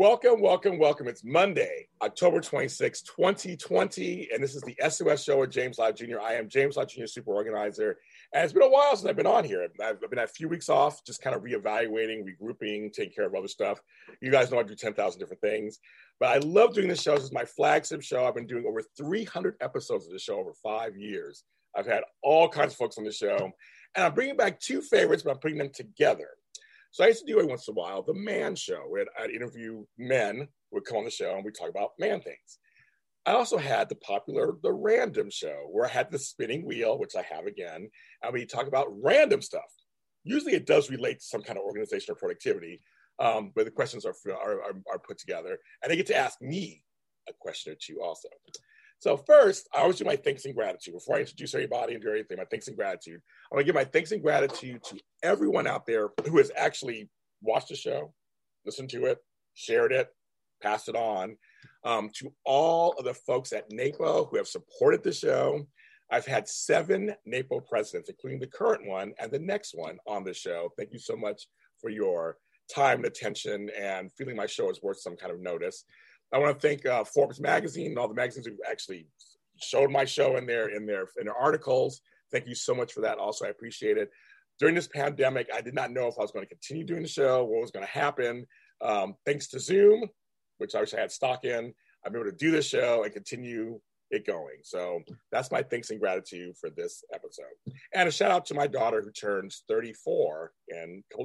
Welcome, welcome, welcome. It's Monday, October 26, 2020, and this is the SOS show with James Lott Jr. I am James Lott Jr., super organizer. And it's been a while since I've been on here. I've, been a few weeks off, just kind of reevaluating, regrouping, taking care of other stuff. You guys know I do 10,000 different things, but I love doing this show. This is my flagship show. I've been doing over 300 episodes of the show over five years. I've had all kinds of folks on the show, and I'm bringing back two favorites, but I'm putting them together. So I used to do it once in a while, the man show, where I'd interview men would come on the show and we talk about man things. I also had the popular The Random Show, where I had the spinning wheel, which I have again, and we talk about random stuff. Usually it does relate to some kind of organization or productivity, um, but the questions are, are, are, are put together, and they get to ask me a question or two also. So first, I always do my thanks and gratitude. Before I introduce everybody and do anything, my thanks and gratitude. I want to give my thanks and gratitude to everyone out there who has actually watched the show, listened to it, shared it, passed it on. Um, to all of the folks at NAPO who have supported the show. I've had seven NAPO presidents, including the current one and the next one on the show. Thank you so much for your time and attention and feeling my show is worth some kind of notice. I want to thank uh, Forbes magazine and all the magazines who actually showed my show in their in their in their articles. Thank you so much for that. Also, I appreciate it. During this pandemic, I did not know if I was going to continue doing the show, what was going to happen. Um, thanks to Zoom, which I wish I had stock in, I'm able to do this show and continue it going. So that's my thanks and gratitude for this episode. And a shout out to my daughter who turns 34 in a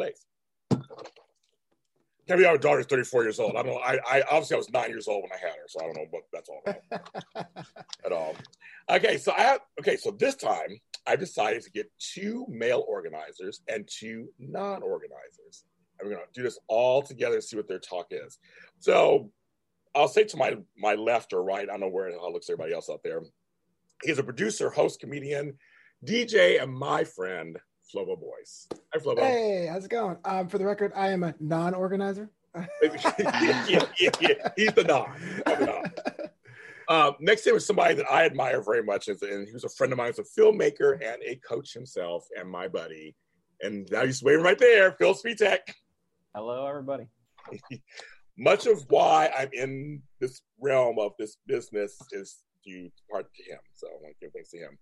couple days. Can't believe my daughter's 34 years old. I don't know. I, I obviously I was nine years old when I had her, so I don't know what that's all about at all. Okay, so I have okay, so this time I decided to get two male organizers and two non-organizers. And we're gonna do this all together and see what their talk is. So I'll say to my my left or right, I don't know where how it looks everybody else out there. He's a producer, host, comedian, DJ, and my friend Flobo Boyce. Hi, Flobo. Hey, how's it going? Um, for the record, I am a non-organizer. yeah, yeah, yeah, He's the non. Um, next to him is somebody that I admire very much, and he was a friend of mine. He's a filmmaker and a coach himself, and my buddy. And now he's waving right there, Phil Svitek. Hello, everybody. much of why I'm in this realm of this business is due part to him. So I want to give thanks to him.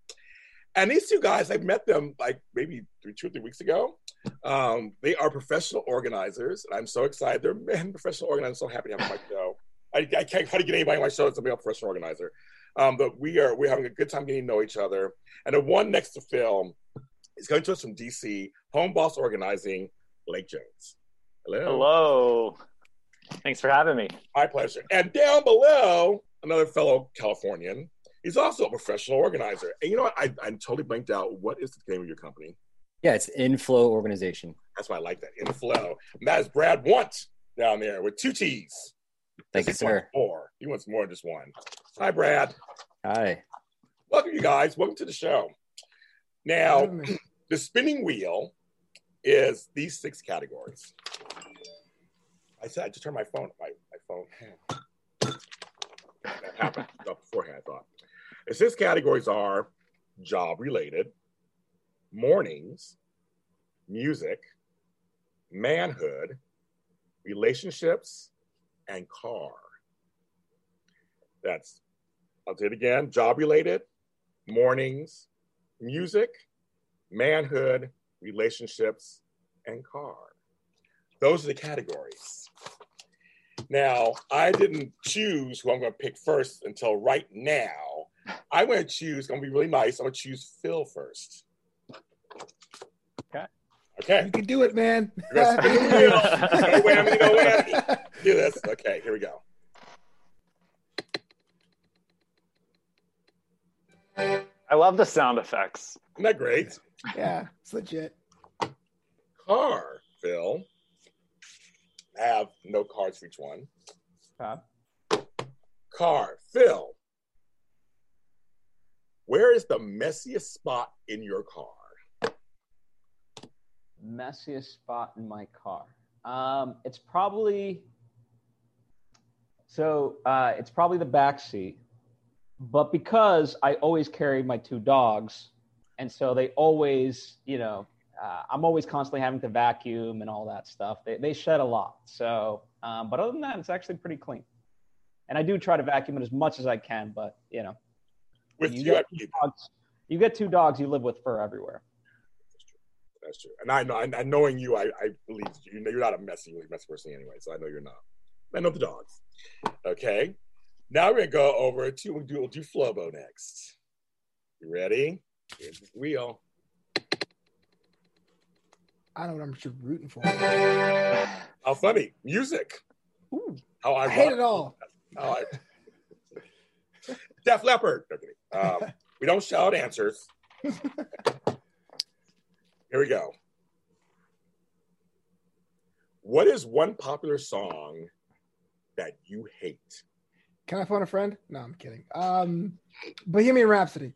And these two guys, I met them like maybe three, two or three weeks ago. Um, they are professional organizers. and I'm so excited. They're men, professional organizers. I'm so happy to have them on my show. I, I can't try to get anybody on my show that's a professional organizer. Um, but we are we're having a good time getting to know each other. And the one next to Phil is coming to us from DC, Home Boss Organizing, Blake Jones. Hello. Hello. Thanks for having me. My pleasure. And down below, another fellow Californian, He's also a professional organizer. And you know what? I, I totally blanked out. What is the name of your company? Yeah, it's Inflow Organization. That's why I like that. Inflow. And that is Brad Wantt down there with two T's. Thank you, sir. More. He wants more than just one. Hi, Brad. Hi. Welcome, you guys. Welcome to the show. Now, the spinning wheel is these six categories. I said I just turned my phone. My my phone. That happened beforehand. I thought. The six categories are job related, mornings, music, manhood, relationships, and car. That's, I'll say it again job related, mornings, music, manhood, relationships, and car. Those are the categories. Now, I didn't choose who I'm going to pick first until right now I'm going to choose, It's going to be really nice. I'm going to choose Phil first. Okay. Okay. You can do it, man. do whammy, no whammy. Do this. Okay, here we go. I love the sound effects. Isn't that great? Yeah, it's legit. Car, Phil. I have no cards for each one. Okay. Car, Phil. Where is the messiest spot in your car? Messiest spot in my car. Um, it's probably so uh, it's probably the back seat, but because I always carry my two dogs, and so they always, you know, uh, I'm always constantly having to vacuum and all that stuff. They they shed a lot. So, um, but other than that, it's actually pretty clean. And I do try to vacuum it as much as I can, but you know, With you you, get, two dogs, you get two dogs, you live with fur everywhere. that's true. That's true. And I know, and and knowing you, I, I believe you. You're not a messy, messy person anyway, so I know you're not. I know the dogs. Okay. Now we're gonna go over to we'll do, we'll do Flobo next. You ready? Here's the wheel. I don't know what I'm rooting for. How funny music. Ooh, How I I hate it all. How I... Def Leppard. No kidding. Um, we don't shout answers. Here we go. What is one popular song that you hate? Can I phone a friend? No, I'm kidding. Um, Bohemian Rhapsody.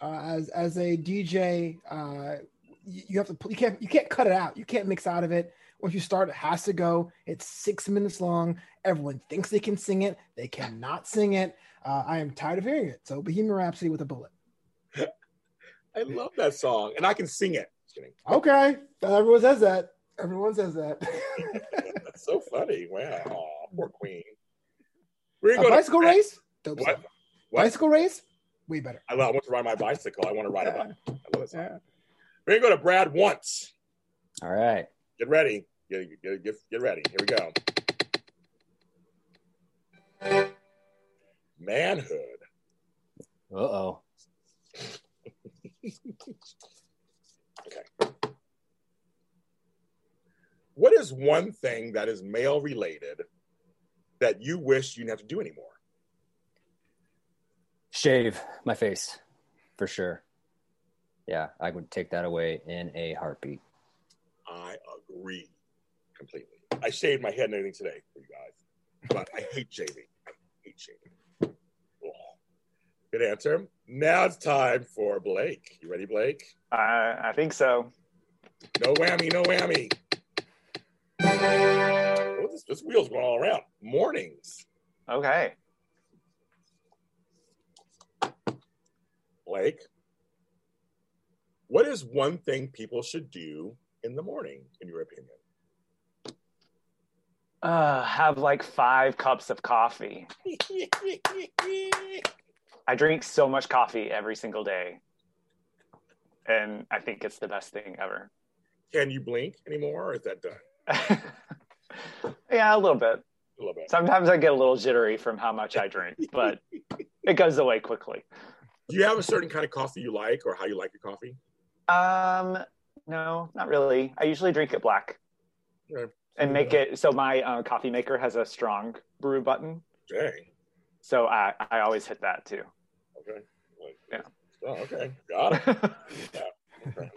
Uh, as as a DJ, uh, you, you have to you can't you can't cut it out. You can't mix out of it. Once you start, it has to go. It's six minutes long. Everyone thinks they can sing it. They cannot sing it. Uh, I am tired of hearing it. So Bohemian Rhapsody with a bullet. I love that song, and I can sing it. Just. Okay, everyone says that. Everyone says that. That's so funny. Wow, Aw, poor Queen. We're a gonna go to bicycle Brad- race? Dope What? What? Bicycle race? Way better. I, love, I want to ride my bicycle. I want to ride a bike. I love that song. Yeah. We're gonna go to Brad once. All right. Get ready. Get, get, get, get ready. Here we go. Manhood. Uh oh. Okay. What is one thing that is male related that you wish you didn't have to do anymore? Shave my face, for sure. Yeah, I would take that away in a heartbeat. I agree completely. I shaved my head and everything today for you guys, but I hate shaving. I hate shaving. Good answer. Now it's time for Blake. You ready, Blake? I, I think so. No whammy, no whammy. Oh, this, this wheel's going all around. Mornings. Okay. Blake, what is one thing people should do in the morning, in your opinion? Uh, have like five cups of coffee. I drink so much coffee every single day. And I think it's the best thing ever. Can you blink anymore, or is that done? yeah, a little bit. A little bit. Sometimes I get a little jittery from how much I drink, but it goes away quickly. Do you have a certain kind of coffee you like, or how you like your coffee? Um, no, not really. I usually drink it black Yeah. and make it so my uh, coffee maker has a strong brew button. Dang. So I, I always hit that too. Okay. Like, Yeah. Oh, okay. Got it. Okay.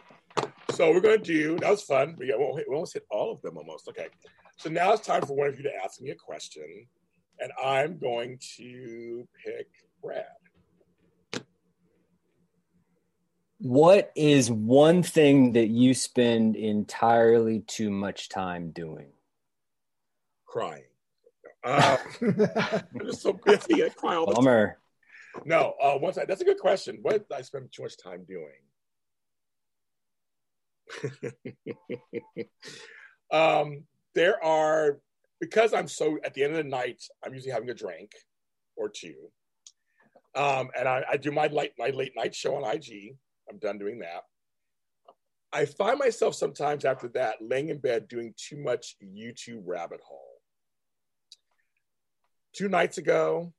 So we're gonna do. That was fun. We, got, we almost hit all of them almost. Okay. So now it's time for one of you to ask me a question, and I'm going to pick Brad. What is one thing that you spend entirely too much time doing? Crying. Uh, I'm just so busy. I cry all the time. No. Uh, once I, that's a good question. What did I spend too much time doing? um, there are because I'm so at the end of the night, I'm usually having a drink or two. Um, and I, I do my late my late night show on IG. I'm done doing that. I find myself sometimes after that laying in bed doing too much YouTube rabbit hole. Two nights ago,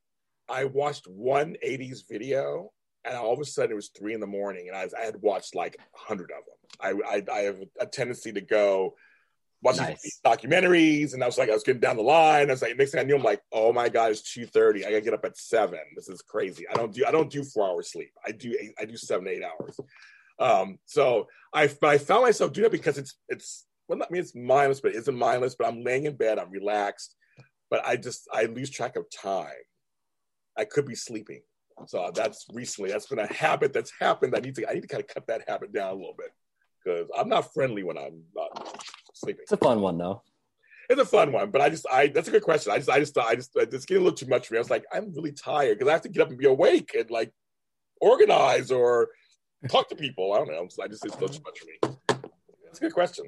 I watched one 80s video, and all of a sudden it was three in the morning, and I, was, I had watched like a hundred of them. I, I, I have a tendency to go watch Nice. these documentaries, and I was like, I was getting down the line. I was like, next thing I knew, I'm like, oh my god, it's two thirty. I gotta get up at seven. This is crazy. I don't do I don't do four hours sleep. I do eight, I do seven eight hours. Um, so I I found myself doing it because it's it's well, I mean, it's mindless, but it isn't mindless. But I'm laying in bed, I'm relaxed, but I just I lose track of time. I could be sleeping. So that's recently that's been a habit that's happened. I need to I need to kind of cut that habit down a little bit because I'm not friendly when I'm not sleeping. It's a fun one though. It's a fun one, but I just I that's a good question. I just I just I just uh, it's getting a little too much for me. I was like I'm really tired because I have to get up and be awake and like organize or talk to people. I don't know. I just it's still too much for me. That's a good question.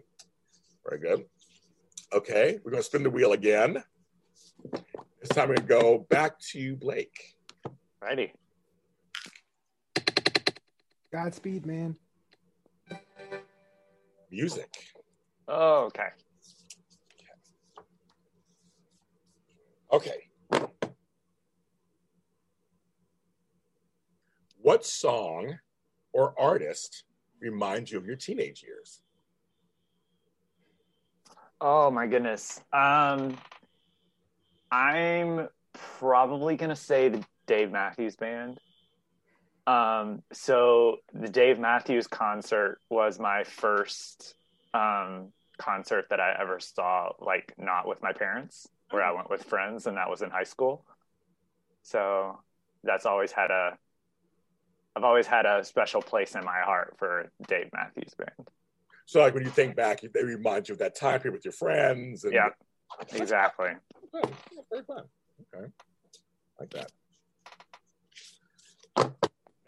Very good. Okay, we're gonna spin the wheel again. This time gonna go back to Blake. Righty. Godspeed, man. Music. Oh, okay. Okay. What song or artist reminds you of your teenage years? Oh my goodness. Um, I'm probably gonna say the Dave Matthews Band. Um, so the Dave Matthews concert was my first um, concert that I ever saw, like not with my parents, where I went with friends, and that was in high school. So that's always had a, I've always had a special place in my heart for Dave Matthews Band. So, like when you think back, they remind you of that time period with your friends. And Yeah, exactly. Oh, yeah, very fun. Okay, like that.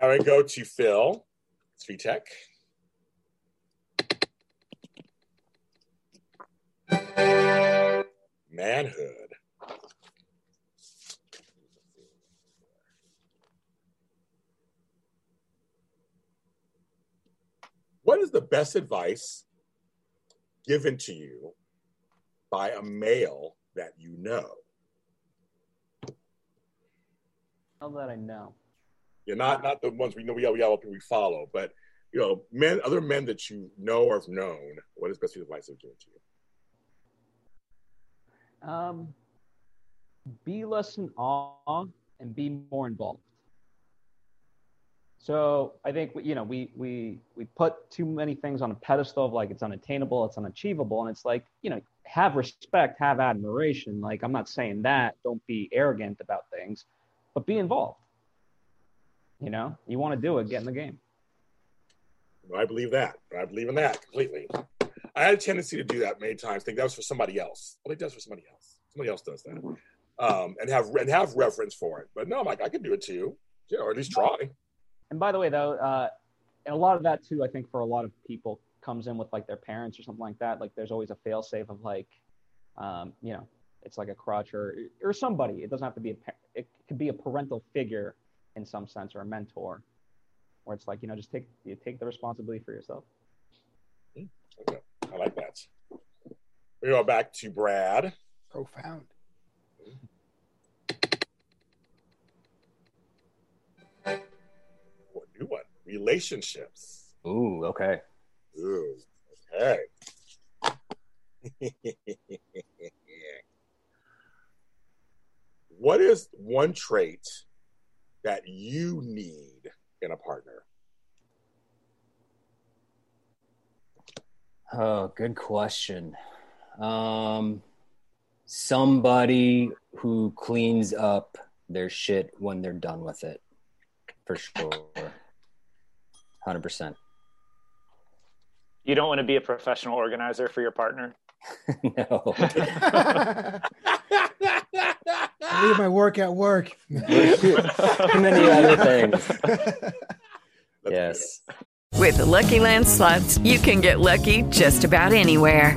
Now we go to Phil. Svitek. Manhood. What is the best advice given to you by a male that you know? Now that I know. You're not not the ones we know we we all we follow, but you know, men other men that you know or have known. What is best advice they've given to you? Um, be less in awe and be more involved. So I think you know we we we put too many things on a pedestal of like it's unattainable, it's unachievable, and it's like you know have respect, have admiration. Like I'm not saying that. Don't be arrogant about things, but be involved. You know, you want to do it, get in the game. I believe that. I believe in that completely. I had a tendency to do that many times. Think that was for somebody else. Well, it does for somebody else. Somebody else does that, um, and have and have reference for it. But no, I'm like I can do it too. You know, or at least try. And by the way, though, uh, and a lot of that too, I think for a lot of people comes in with like their parents or something like that. Like there's always a fail safe of like, um, you know, it's like a crutch or or somebody. It doesn't have to be a. pa- It could be a parental figure in some sense or a mentor, where it's like you know just take you take the responsibility for yourself. Okay, I like that. We go back to Brad. Profound. What new one? Relationships. Ooh, okay. Okay. what is one trait that you need in a partner? Oh, good question. Um, somebody who cleans up their shit when they're done with it, for sure. Hundred percent. You don't want to be a professional organizer for your partner. No. I leave my work at work. Many other things. Yes. With the Lucky Land slots, you can get lucky just about anywhere.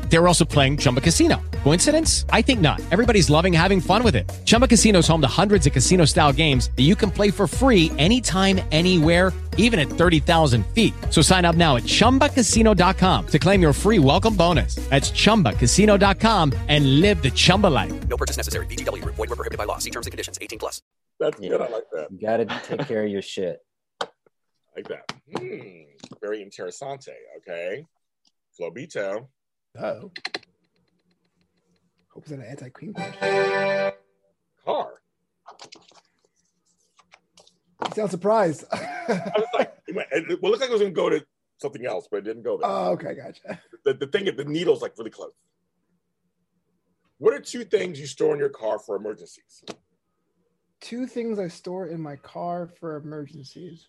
They were also playing Chumba Casino. Coincidence? I think not. Everybody's loving having fun with it. Chumba Casino is home to hundreds of casino style games that you can play for free anytime, anywhere, even at 30,000 feet. So sign up now at chumbacasino.com to claim your free welcome bonus. That's chumbacasino.com and live the Chumba life. No purchase necessary. VGW Group. Void were prohibited by law. See terms and conditions. 18 plus. That's Yeah. good. I like that. You got to take care of your shit. Like that. Hmm. Very interessante. Okay. Flobito. Oh. Hope it's an anti queen question. Car. You sound surprised. I was like, it went- it, well, it looked like it was going to go to something else, but it didn't go there. oh, okay, gotcha. the, the thing, the needle's like really close. What are two things you store in your car for emergencies? Two things I store in my car for emergencies.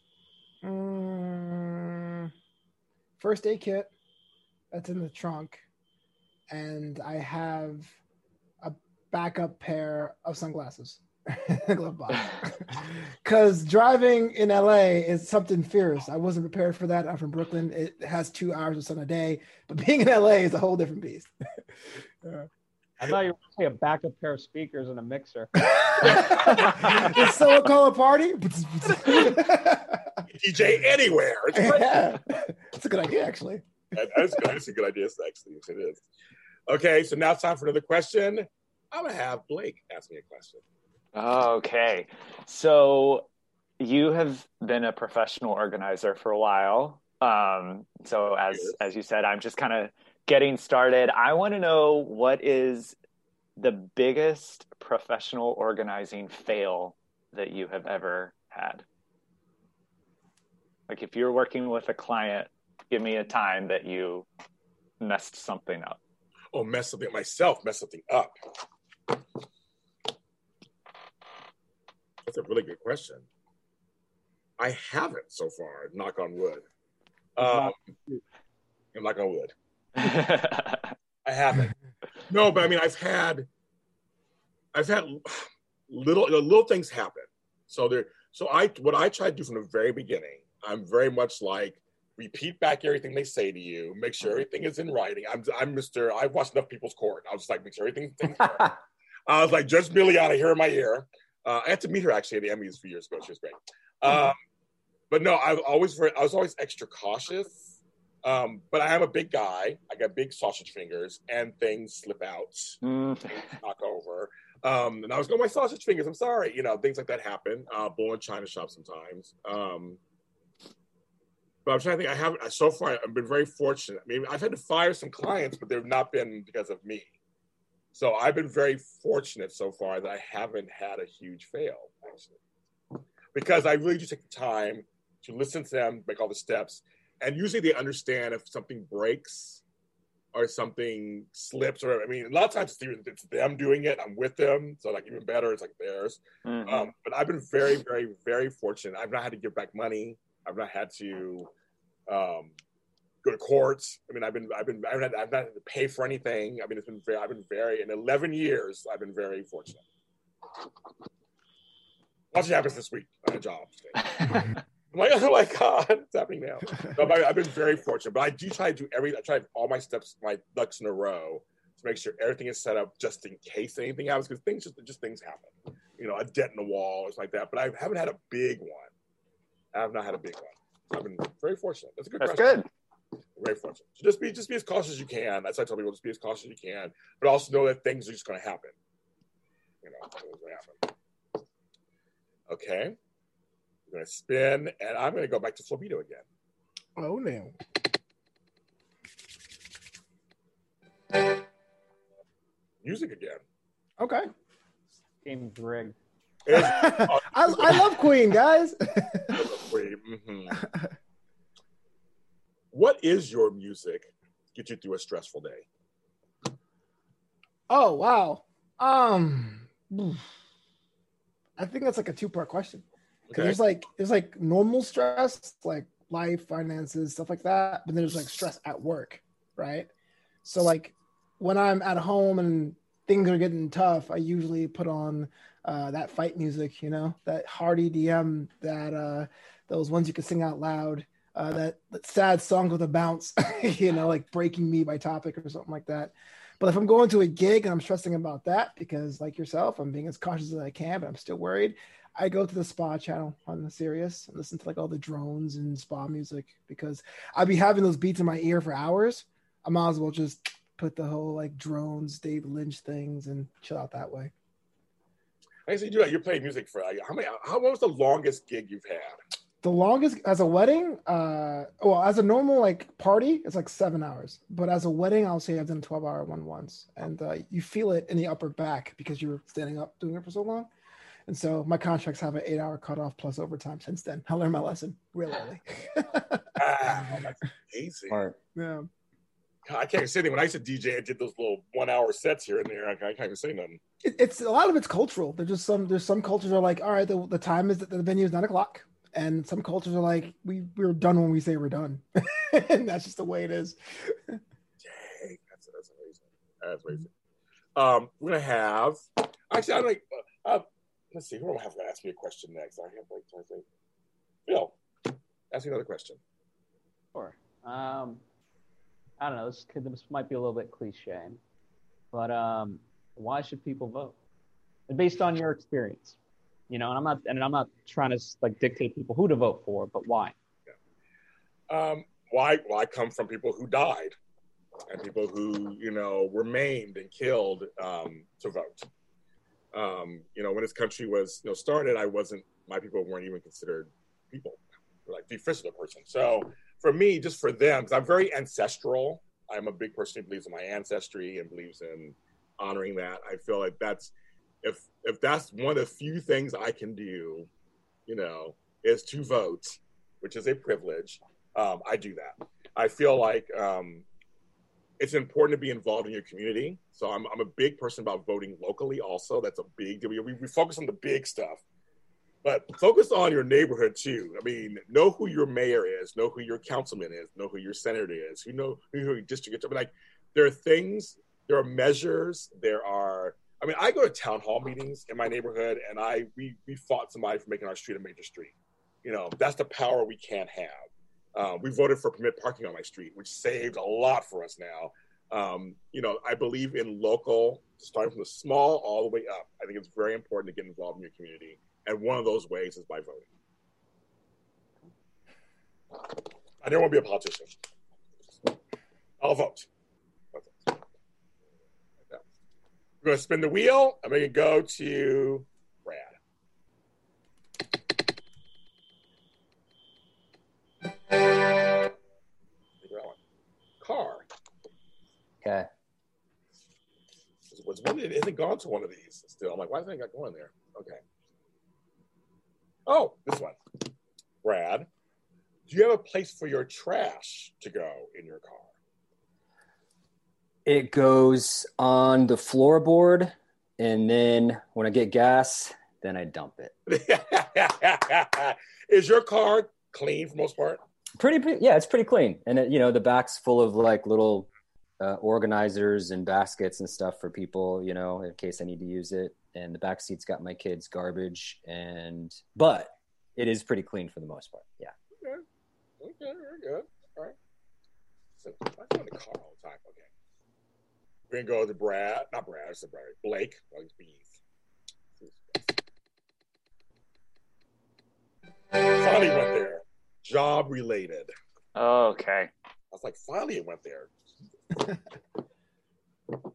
Mm, first aid kit. That's in the trunk. And I have a backup pair of sunglasses. glove box. Because driving in LA is something fierce. I wasn't prepared for that. I'm from Brooklyn. It has two hours of sun a day, but being in LA is a whole different beast. Uh, I thought you were going to say a backup pair of speakers and a mixer. it's so call a party. DJ anywhere. It's yeah, it's a good idea, actually. That- That's, that's a good idea, actually. It is. Okay, so now it's time for another question. I'm gonna have Blake ask me a question. Okay. So you have been a professional organizer for a while. Um, so as as you said, I'm just kind of getting started. I want to know what is the biggest professional organizing fail that you have ever had? Like if you're working with a client, give me a time that you messed something up. Oh, mess something myself, mess something up. That's a really good question. I haven't so far. Knock on wood. Um, I'm knock on wood. I haven't. No, but I mean, I've had, I've had little little things happen. So there, so I what I try to do from the very beginning. I'm very much like repeat back everything they say to you. Make sure everything is in writing. I'm I'm Mister. I've watched enough people's court. I was just like, make sure everything's. in. I was like Judge Milian here in my ear. Uh, I had to meet her actually at the Emmys a few years ago. She was great. Um, but no, I've always I was always extra cautious. Um, but I am a big guy. I got big sausage fingers, and things slip out, Mm. knock over. Um, and I was going, my sausage fingers. I'm sorry, you know, things like that happen. Uh, bull in China shop sometimes. Um, but I'm trying to think. I haven't so far. I've been very fortunate. I mean, I've had to fire some clients, but they've not been because of me. So I've been very fortunate so far that I haven't had a huge fail, actually, because I really just take the time to listen to them, make all the steps, and usually they understand if something breaks or something slips, or I mean, a lot of times it's, it's them doing it. I'm with them, so like even better, it's like theirs. Mhm. Um, but I've been very, very, very fortunate. I've not had to give back money. I've not had to um, go to courts. I mean, I've been, I've been, I've not, I've not had to pay for anything. I mean, it's been very, I've been very, in 11 years, I've been very fortunate. Watch what happens this week on a job. I'm like, oh my God, it's happening now. No, but I- I've been very fortunate, but I do try to do every, I try to all my steps, my ducks in a row to make sure everything is set up just in case anything happens, because things just, just things happen. You know, a dent in the wall or something like that. But I haven't had a big one. I have not had a big one. I've been very fortunate. That's a good That's question. good. Very fortunate. So just be just be as cautious as you can. That's why I tell people just be as cautious as you can, but also know that things are just going to happen. You know, things going to happen. Okay, I'm going to spin, and I'm going to go back to Flobito again. Oh no. Music again. Okay. Game's rigged. I, I love Queen, guys. Wait, mhm. What is your music get you through a stressful day? oh wow. Um, I think that's like a two part question. Because Okay. there's like there's like normal stress, like life, finances, stuff like that. But then there's like stress at work, right? So like when I'm at home and things are getting tough, I usually put on uh, that fight music, you know, that hard EDM, that uh, those ones you can sing out loud, uh, that, that sad song with a bounce, you know, like "Breaking Me" by Topic or something like that. But if I'm going to a gig and I'm stressing about that because, like yourself, I'm being as cautious as I can, but I'm still worried. I go to the spa channel on the Sirius and listen to like all the drones and spa music because I'd be having those beats in my ear for hours. I might as well just put the whole like drones, Dave Lynch things and chill out that way. I see you do that. You're playing music for how many? How what was the longest gig you've had? The longest as a wedding, uh, well, as a normal like party, it's like seven hours. But as a wedding, I'll say I've done a 12 hour one once, and uh, you feel it in the upper back because you were standing up doing it for so long. And so my contracts have an eight hour cutoff plus overtime since then. I learned my lesson real early. Ah, that's amazing. Smart. yeah. I can't even say anything. When I used to DJ, I did those little one hour sets here and there. I, I can't even say nothing. It, it's a lot of it's cultural. There's just some there's some cultures are like, all right, the, the time is that the venue is nine o'clock. And some cultures are like, we we're done when we say we're done. and that's just the way it is. Dang, that's, that's amazing. That's amazing. Um, we're gonna have actually. I'm like, uh, let's see. Who do I have to ask me a question next? I have like, I think, Phil, ask me another question. Sure. Um, I don't know. This could this might be a little bit cliche, but um, why should people vote? Based on your experience, you know, and I'm not and I'm not trying to like dictate people who to vote for, but why? Um, why? Why come from people who died and people who you know were maimed and killed um, to vote? Um, you know, when this country was you know started, I wasn't. My people weren't even considered people. Like the official person. So for me, just for them, because I'm very ancestral. I'm a big person who believes in my ancestry and believes in honoring that. I feel like that's if if that's one of the few things I can do, you know, is to vote, which is a privilege. Um, I do that. I feel like um, it's important to be involved in your community. So I'm I'm a big person about voting locally. Also, that's a big. We, we focus on the big stuff, but focus on your neighborhood too. I mean, know who your mayor is, know who your councilman is, know who your senator is, who know who your district. Mean, like there are things, there are measures, there are. I mean, I go to town hall meetings in my neighborhood, and I we we fought somebody for making our street a major street. You know, that's the power we can't have. Um, we voted for permit parking on my street, which saved a lot for us now. Um, you know, I believe in local, starting from the small all the way up. I think it's very important to get involved in your community. And one of those ways is by voting. I don't want to be a politician. I'll vote. We're going to spin the wheel. I'm going to go to Brad. Car. Okay. Was one it hasn't gone to one of these still. I'm like, why isn't it got going there? Okay. Oh, this one. Brad, do you have a place for your trash to go in your car? It goes on the floorboard, and then when I get gas, then I dump it. Is your car clean for most part? Pretty, pretty yeah, it's pretty clean, and it, you know the back's full of like little uh, organizers and baskets and stuff for people, you know, in case I need to use it. And the back seat's got my kids' garbage, and but it is pretty clean for the most part. Yeah. Okay. Okay. Very good. All right. So I go in the car all the time. Okay. We're gonna go to Brad, not Brad. It's said Brad. Blake. Well, he's beef. Finally went there. Job related. Okay. I was like, finally it went there.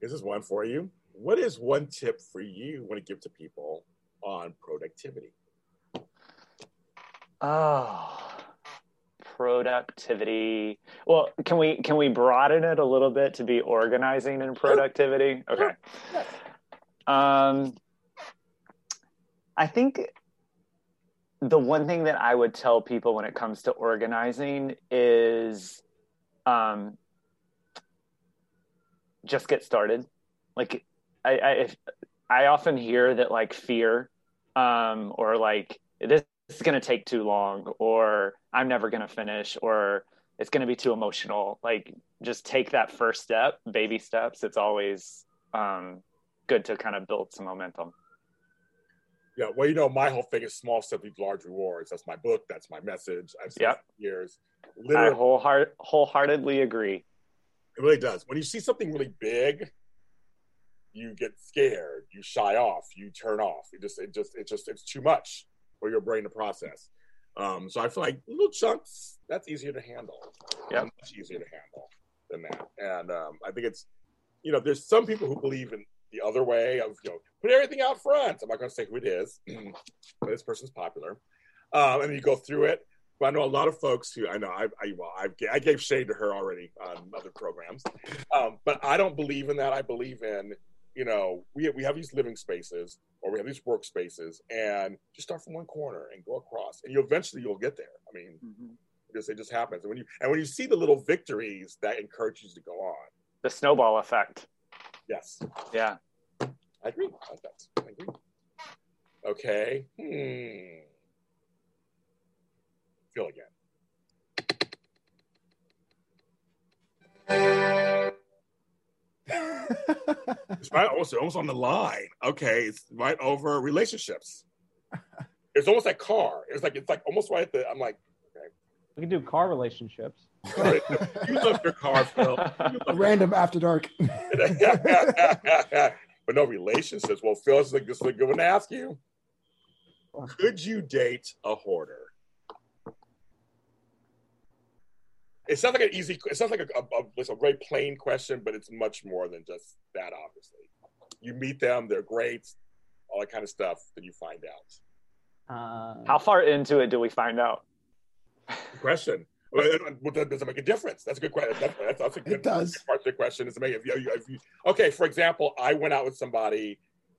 this is one for you. What is one tip for you want to give to people on productivity? Oh, productivity. Well, can we can we broaden it a little bit to be organizing and productivity? Okay. Um, I think the one thing that I would tell people when it comes to organizing is um, just get started. Like I, I, if, I often hear that like fear um, or like this is going to take too long or I'm never going to finish or it's going to be too emotional. Like just take that first step, baby steps. It's always um, good to kind of build some momentum. Yeah, well, you know, my whole thing is small steps lead large rewards. That's my book. That's my message. I've said Yep. years. I wholeheart, wholeheartedly agree. It really does. When you see something really big, you get scared, you shy off, you turn off. It just, it just, it just, it's too much for your brain to process. Um, so I feel like little chunks, that's easier to handle. Yeah. Much easier to handle than that. And um, I think it's, you know, there's some people who believe in the other way of, you know, put everything out front. I'm not going to say who it is, but this person's popular. Um, and you go through it. But I know a lot of folks who I know I I, well, I've, I gave shade to her already on other programs, um, but I don't believe in that. I believe in you know we we have these living spaces or we have these workspaces, and just start from one corner and go across, and you eventually you'll get there. I mean, it just it just happens. And when you and when you see the little victories, that encourages you to go on. The snowball effect. Yes, Yeah. I agree. I like that. I agree. Okay. Hmm. Phil again. it's right also almost on the line. Okay, it's right over relationships. It's almost like car. It's like it's like almost right at the. I'm like, We can do car relationships. you love your car, Phil. You love Random after dark. but no relationships. Well, Phil, this is, like, this is a good one to ask you. Could you date a hoarder? It sounds like an easy. It sounds like a, a, a, it's a very plain question, but it's much more than just that. Obviously, you meet them, they're great, all that kind of stuff. Then you find out. Uh, How far into it do we find out? Question. Well, well, Does it make a difference? That's a good question. That's, that's, that's a good It does. part of the question. Is to make if you, if you, okay, for example, I went out with somebody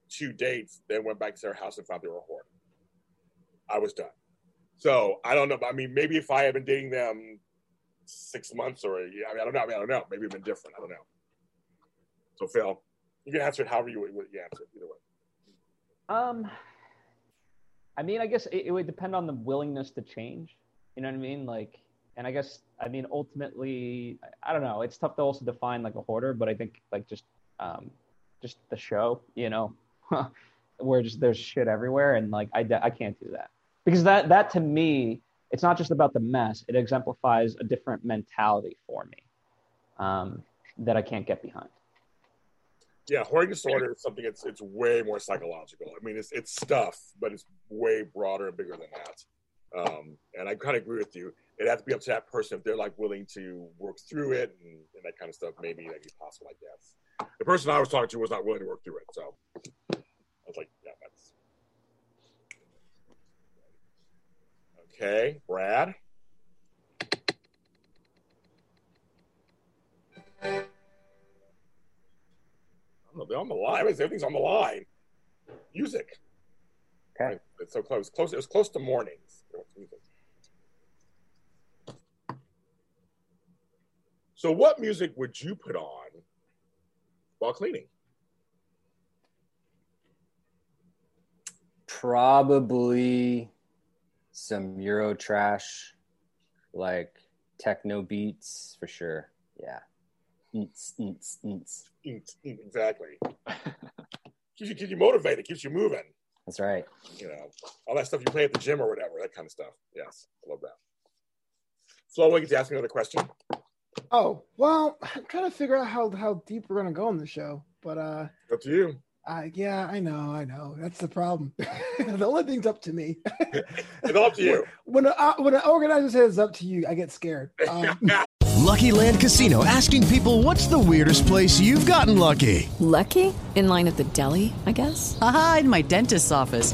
two dates, then went back to their house and found they were a hoarder. I was done. So I don't know. I mean, maybe if I had been dating them six months or a year, I mean, I don't know. I mean, I don't know. Maybe it'd been different. I don't know. So Phil, you can answer it however you, you answer it. Either way. Um, I mean, I guess it, it would depend on the willingness to change. You know what I mean? Like, and I guess I mean ultimately, I- I don't know. It's tough to also define like a hoarder, but I think like just um, just the show, you know, where just there's shit everywhere, and like I I can't do that because that that to me, it's not just about the mess. It exemplifies a different mentality for me um, that I can't get behind. Yeah, hoarding disorder is something. It's it's way more psychological. I mean, it's it's stuff, but it's way broader and bigger than that. Um, and I kind of agree with you. It has to be up to that person if they're like willing to work through it and, and that kind of stuff. Maybe that'd be possible. I guess the person I was talking to was not willing to work through it, so I was like, yeah, that's okay. Brad, I don't they're on the line. Everything's on the line. Music. Okay. It's so close. Close. It was close to mornings. So, what music would you put on while cleaning? Probably some Euro trash, like techno beats for sure. Yeah. Eats, eats, eats. Eat, eat, exactly. keeps you keeps you motivated. Keeps you moving. That's right. You know, all that stuff you play at the gym or whatever. That kind of stuff. Yes, I love that. Flo, we get to ask another question. Oh well, I'm trying to figure out how how deep we're gonna go in the show, but uh, Up to you. I yeah, I know, I know. That's the problem. the only thing's up to me. It's up to you. when a, uh, when an organizer says it's up to you, I get scared. Um, Lucky Land Casino asking people what's the weirdest place you've gotten lucky? Lucky? In line at the deli, I guess? Aha, in my dentist's office.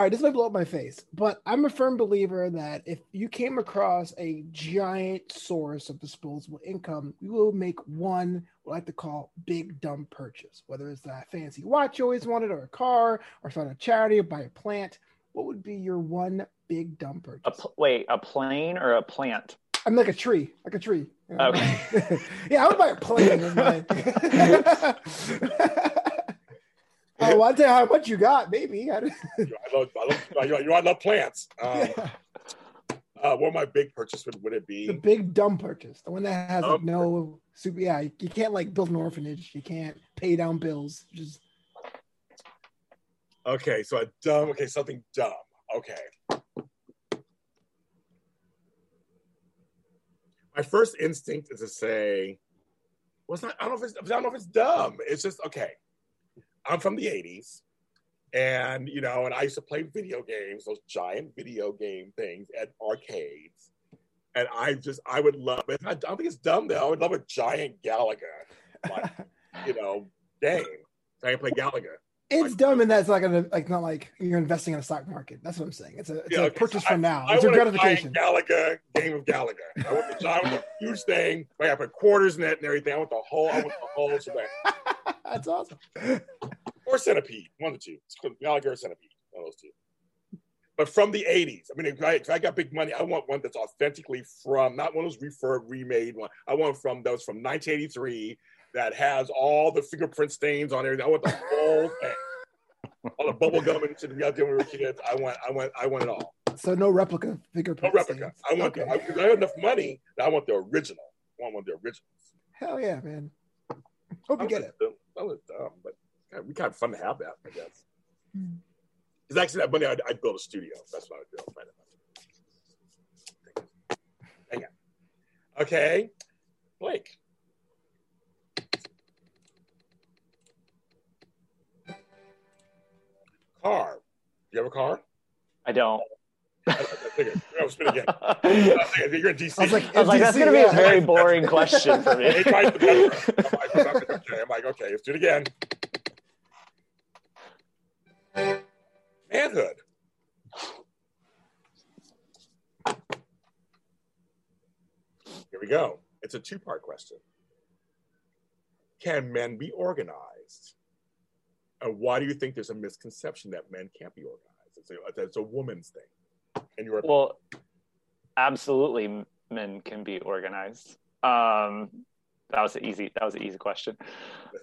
All right, this might blow up my face, but I'm a firm believer that if you came across a giant source of disposable income, you will make one what I like to call big dumb purchase, whether it's that fancy watch you always wanted, or a car, or start a charity, or buy a plant. What would be your one big dumb purchase? A pl- wait, a plane or a plant? I'm like a tree, like a tree. you know? Okay. yeah, I would buy a plane. oh, I'll tell you how much you got, maybe. I I love, I love, you know, I love plants. Um, uh, what my big purchase would, would it be? the big dumb purchase, the one that has like no super. Yeah, you can't like build an orphanage. You can't pay down bills. Just Okay, so a dumb. Okay, something dumb. Okay. My first instinct is to say, "Well, it's not." I don't know if it's. I don't know if it's dumb. It's just okay. I'm from the '80s, and you know, and I used to play video games, those giant video game things at arcades. And I just, I would love it. I don't think it's dumb though. I would love a giant Galaga, like, you know, game. So I can play Galaga. it's dumb, and that's gonna like not like you're investing in a stock market. That's what I'm saying. It's a, it's Yeah, a okay, purchase so for now. I It's a want gratification. giant Galaga game of Galaga. I want the giant, I want the huge thing. Like I put quarters in it and everything. I want the whole. I want the whole shebang. That's awesome. Or centipede, one of the two. It's called Galaga or centipede, one of those two. But from the '80s. I mean, if I, if I got big money, I want one that's authentically from not one of those refurb, remade one. I want from those from 1983 that has all the fingerprint stains on everything. I want the whole thing. All the bubble gum and shit we got when we were kids. I want, I want, I want it all. So no replica No fingerprint. replica. I want the, I, I have enough money that I want the original. I want one of the originals. Hell yeah, man. Hope you get it. That was dumb, but yeah, we kind of fun to have that, I guess. Hmm. Because actually, that money, I'd, I'd build a studio. That's what I'd do. I'd find that money. Hang on. Okay, Blake. Car. Do you have a car? I don't. I figured. You're gonna spin again. I figured You're in DC. I was like, I was like, that's going to be a very boring question for me. Hey, try the better. I'm like, okay, I'm like, okay, let's do it again. Manhood. Here we go. It's a two part question. Can men be organized? And why do you think there's a misconception that men can't be organized? It's a, it's a woman's thing. And you're Well, absolutely, men can be organized. Um, that was an easy. That was an easy question.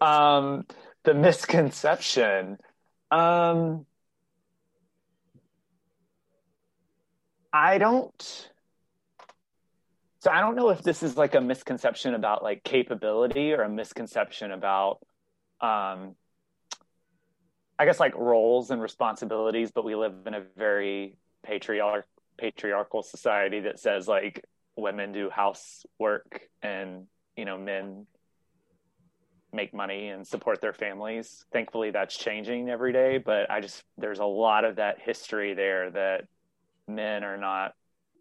Um, the misconception. Um, I don't. So I don't know if this is like a misconception about like capability or a misconception about, um, I guess like roles and responsibilities. But we live in a very patriarch patriarchal society that says like women do housework and you know men make money and support their families. Thankfully that's changing every day but i just there's a lot of that history there that men are not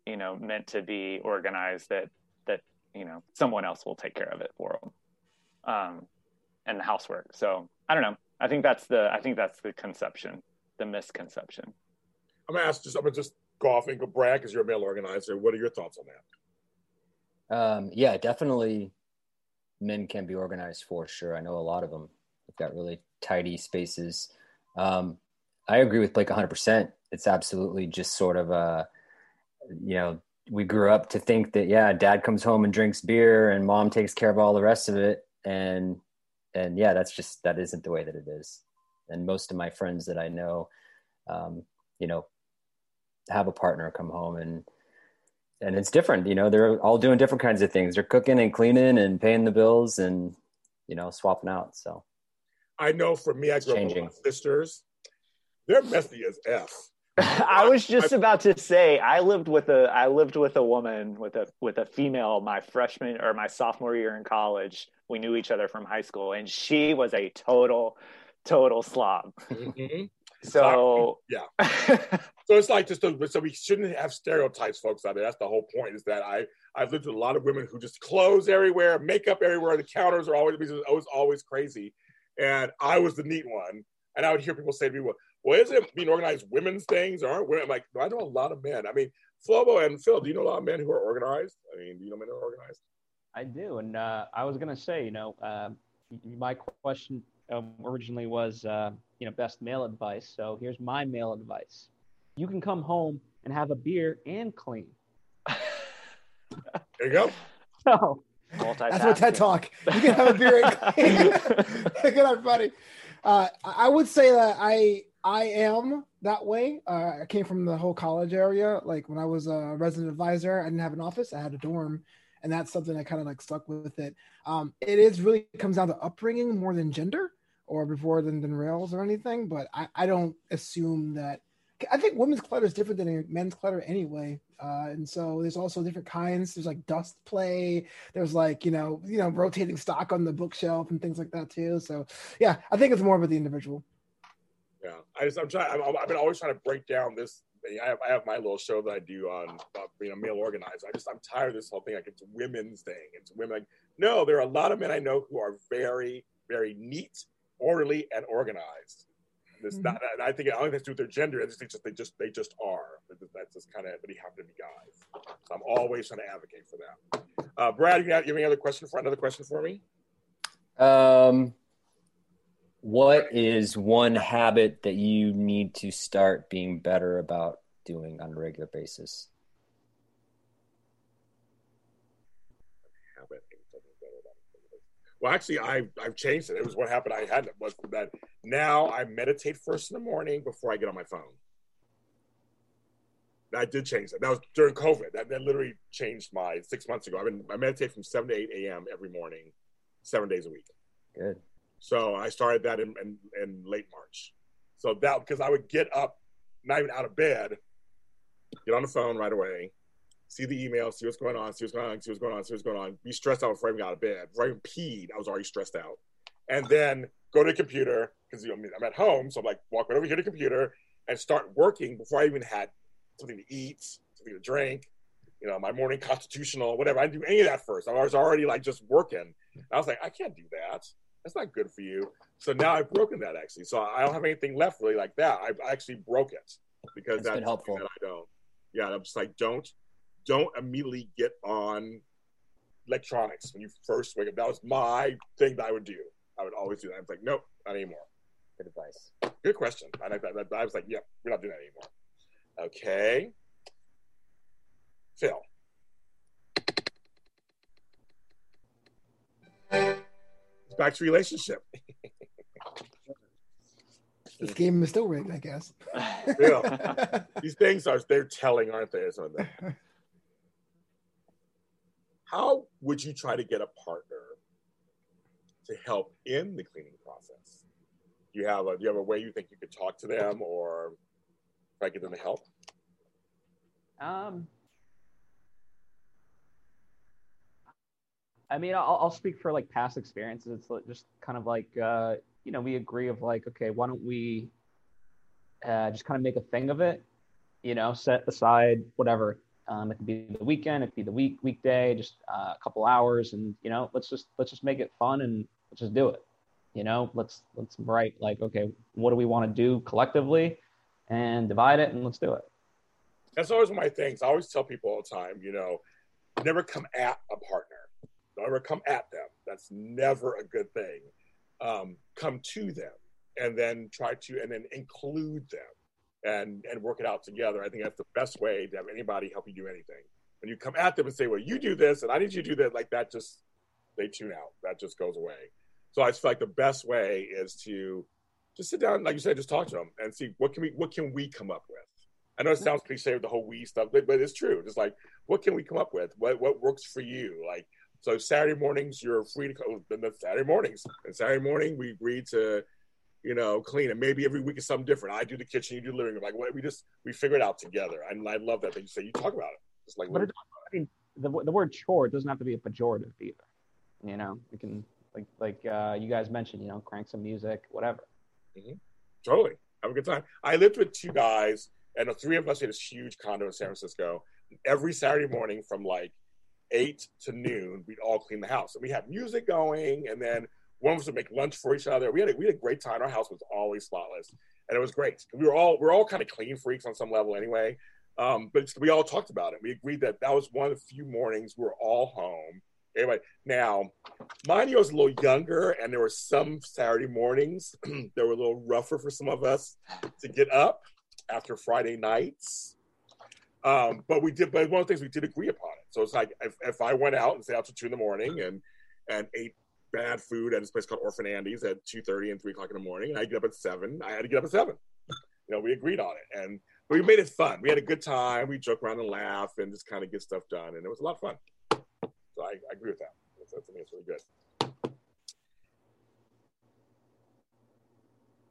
you know meant to be organized that that you know someone else will take care of it for them um and the housework. So i don't know. I think that's the i think that's the conception the misconception I'm gonna ask just I'm gonna just go off and go Brad because you're a male organizer. What are your thoughts on that? Um, yeah, definitely men can be organized for sure. I know a lot of them have got really tidy spaces. Um, I agree with Blake 100%. It's absolutely just sort of a, you know, we grew up to think that, yeah, dad comes home and drinks beer and mom takes care of all the rest of it. And, and yeah, that's just, that isn't the way that it is. And most of my friends that I know, um, you know, have a partner come home and, and it's different you know they're all doing different kinds of things they're cooking and cleaning and paying the bills and you know swapping out so I know for me, I grew up with my sisters. They're messy as f. I was just about to say I lived with a I lived with a woman with a with a female my freshman or my sophomore year in college. We knew each other from high school and she was a total total slob. Mhm. So yeah. so it's like just a, so we shouldn't have stereotypes, folks out there. That's the whole point. Is that I I've lived with a lot of women who just clothes everywhere, makeup everywhere. The counters are always always always crazy, and I was the neat one. And I would hear people say to me, "Well, well isn't it being organized women's things? Aren't women?" I'm like, no, I know a lot of men. I mean, Flobo and Phil, do you know a lot of men who are organized? I mean, do you know men who are organized? I do, and uh, I was gonna say, you know, uh, my question um, originally was, uh, you know, best male advice. So here's my male advice: you can come home and have a beer and clean. There you go. So That's what TED Talk. You can have a beer. and- clean. Good on, buddy. Uh, I would say that I I am that way. Uh, I came from the whole college area. Like when I was a resident advisor, I didn't have an office. I had a dorm, and that's something that kind of like stuck with it. Um, it is really it comes down to upbringing more than gender or before than, than rails or anything. But I, I don't assume that. I think women's clutter is different than men's clutter anyway. Uh, and so there's also different kinds. There's like dust play. There's like you know you know rotating stock on the bookshelf and things like that too. So yeah, I think it's more about the individual. Yeah, I just I'm trying. I'm, I've been always trying to break down this. I have, I have my little show that I do on uh, being a male organizer. I just I'm tired of this whole thing. Like it's women's thing. It's women. Like no, there are a lot of men I know who are very very neat, orderly, and organized. This not. and I think it only has to do with their gender. I just think just they just they just are. That's just kind of. But he happen to be guys. So I'm always trying to advocate for that. Uh, Brad, you got you have any other question for another question for me? Um, what is one habit that you need to start being better about doing on a regular basis? habit. Well, actually, I I've changed it. It was what happened. I had was that now I meditate first in the morning before I get on my phone. I did change that. That was during COVID. That, that literally changed my six months ago. I've been I meditate from seven to eight a.m. every morning, seven days a week. Good. So I started that in, in, in late March. So that because I would get up, not even out of bed, get on the phone right away, see the email, see what's going on, see what's going on, see what's going on, see what's going on, be stressed out before I even got out of bed. Before I even peed, I was already stressed out. And then go to the computer because you know, I mean, I'm at home, so I'm like walk right over here to the computer and start working before I even had something to eat, something to drink, you know, my morning constitutional, whatever. I didn't do any of that first. I was already like just working. I was like, I can't do that. That's not good for you. So now I've broken that actually. So I don't have anything left really like that. I've actually broke it because That's that's helpful. That I don't. Yeah, I'm just like, don't, don't immediately get on electronics when you first wake up. That was my thing that I would do. I would always do that. I was like, nope, not anymore. Good advice. Good question. I, I, I was like, yep, we're not doing that anymore. Okay. Phil. Back to relationship. This game is still rigged, I guess. Phil. These things are they're telling, aren't they? Some of them. How would you try to get a partner to help in the cleaning process? Do you have a do you have a way you think you could talk to them or try to get them to help? Um, I mean, I'll, I'll speak for like past experiences. It's just kind of like, uh, you know, we agree of like, okay, why don't we uh, just kind of make a thing of it? You know, set aside whatever. Um, it could be the weekend, it could be the week weekday, just uh, a couple hours, and you know, let's just let's just make it fun and let's just do it. You know, let's let's write like, okay, what do we want to do collectively, and divide it, and let's do it. That's always one of my things. I always tell people all the time, you know, never come at a partner. Don't ever come at them. That's never a good thing. Um, come to them and then try to and then include them and and work it out together. I think that's the best way to have anybody help you do anything. When you come at them and say, "Well, you do this, and I need you to do that," like that, just they tune out. That just goes away. So I feel like the best way is to just sit down, like you said, just talk to them and see what can we what can we come up with. I know it sounds cliche with the whole we stuff, but, but it's true. Just like what can we come up with? What what works for you? Like so Saturday mornings you're free to go. Then that's Saturday mornings. And Saturday morning we agreed to, you know, clean. And maybe every week is something different. I do the kitchen, you do the living room. Like what we just we figure it out together. And I love that that you say you talk about it. It's like But it, I mean, the the word chore doesn't have to be a pejorative either. You know, we can like like uh, you guys mentioned, you know, crank some music, whatever. Totally. Have a good time. I lived with two guys, and the three of us had this huge condo in San Francisco. Every Saturday morning from like eight to noon, we'd all clean the house. And we had music going, and then One of us would make lunch for each other. We had a, we had a great time. Our house was always spotless, and it was great. We were all we are all kind of clean freaks on some level anyway. Um, but we all talked about it. We agreed that that was one of the few mornings we were all home. Anyway, now, I was a little younger, and there were some Saturday mornings that were a little rougher for some of us to get up after Friday nights. Um, but we did, but one of the things we did agree upon it. So it's like if, if I went out and stayed out till two in the morning and and ate bad food at this place called Orphan Andy's at two thirty and three o'clock in the morning, and I get up at seven, I had to get up at seven. You know, we agreed on it, and we made it fun. We had a good time. We joke around and laugh and just kind of get stuff done, and it was a lot of fun. So I, I agree with that. That's, that's, I think it's really good.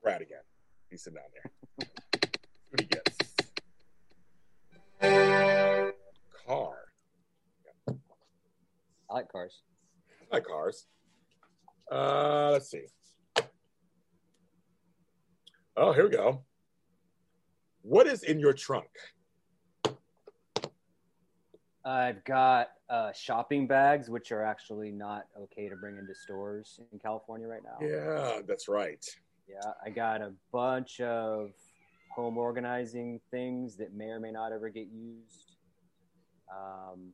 Brad again. He's sitting down there. what he gets. Car. I like cars. I like cars. Uh, let's see. Oh, here we go. What is in your trunk? I've got uh, shopping bags, which are actually not okay to bring into stores in California right now. Yeah, that's right. Yeah, I got a bunch of home organizing things that may or may not ever get used, um,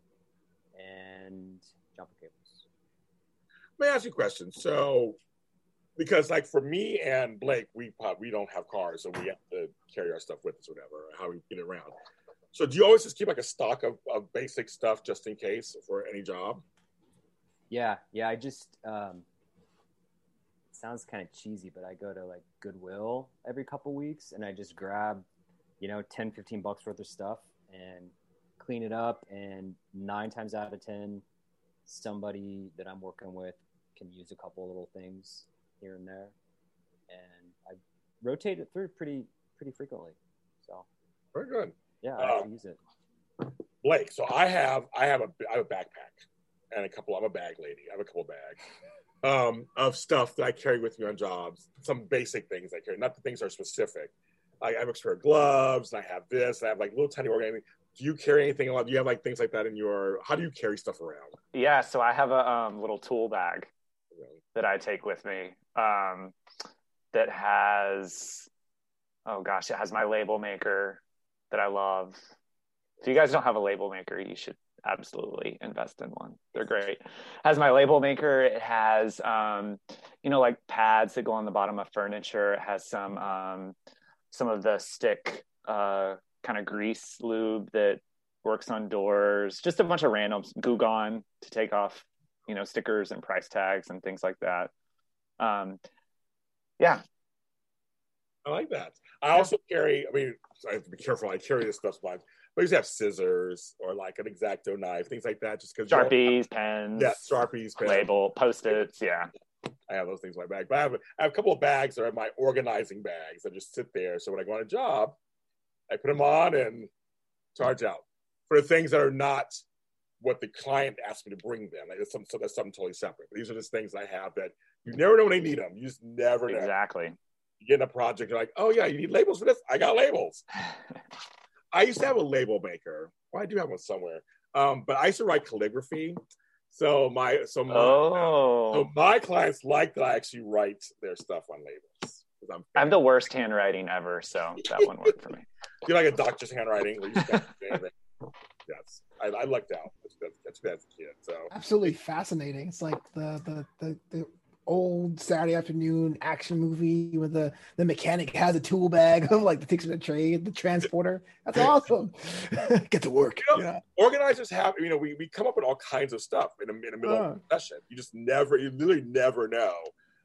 and jumper cables. Let me ask you a question. So, because like for me and Blake, we we don't have cars, so we have to carry our stuff with us, whatever. How we get around. So do you always just keep like a stock of, of basic stuff just in case for any job? Yeah, yeah. I just um, sounds kind of cheesy, but I go to like Goodwill every couple weeks and I just grab, you know, 10, 15 bucks worth of stuff and clean it up. And nine times out of ten, somebody that I'm working with can use a couple little things here and there, and I rotate it through pretty pretty frequently. So very good. Yeah, I um, use it. Blake, so I have I have a I have a backpack and a couple. I'm a bag lady. I have a couple bags um, of stuff that I carry with me on jobs. Some basic things I carry, not the things that are specific. I have a pair of gloves. And I have this. I have like little tiny organizing. Do you carry anything a lot? Do you have like things like that in your? How do you carry stuff around? Yeah, so I have a um, little tool bag that I take with me um, that has, oh gosh, it has my label maker that I love. If you guys don't have a label maker, you should absolutely invest in one. They're great. Has my label maker. It has, um, you know, like pads that go on the bottom of furniture. It has some, um, some of the stick, uh, kind of grease lube that works on doors. Just a bunch of random Goo Gone to take off, you know, stickers and price tags and things like that. Um, yeah. I like that. I also carry. I mean, I have to be careful. I carry this stuff sometimes, but you have scissors or like an exacto knife, things like that. Just because sharpies, pens, yeah, sharpies, pens. label, post its, yeah. I have those things in my bag, but I have, I have a couple of bags that are my organizing bags that just sit there. So when I go on a job, I put them on and charge out for the things that are not what the client asked me to bring them. Like that's, some, so that's something totally separate. But these are just things I have that you never know when they need them. You just never know. Exactly you get in a project, you're like, oh yeah, you need labels for this. I got labels. I used to have a label maker. Well, I do have one somewhere. Um, but I used to write calligraphy. So my so my oh. so my clients like that I actually write their stuff on labels. I'm I have the worst handwriting ever, so that one worked for me. You're like a doctor's handwriting. I, I lucked out. That's, that's, that's a kid. So absolutely fascinating. It's like the the the, the old Saturday afternoon action movie where the, the mechanic has a tool bag of like the takes the trade, the transporter. That's awesome. Get to work. You know, yeah. Organizers have, you know, we, we come up with all kinds of stuff in, a, in the middle uh. of a session. You just never, you literally never know.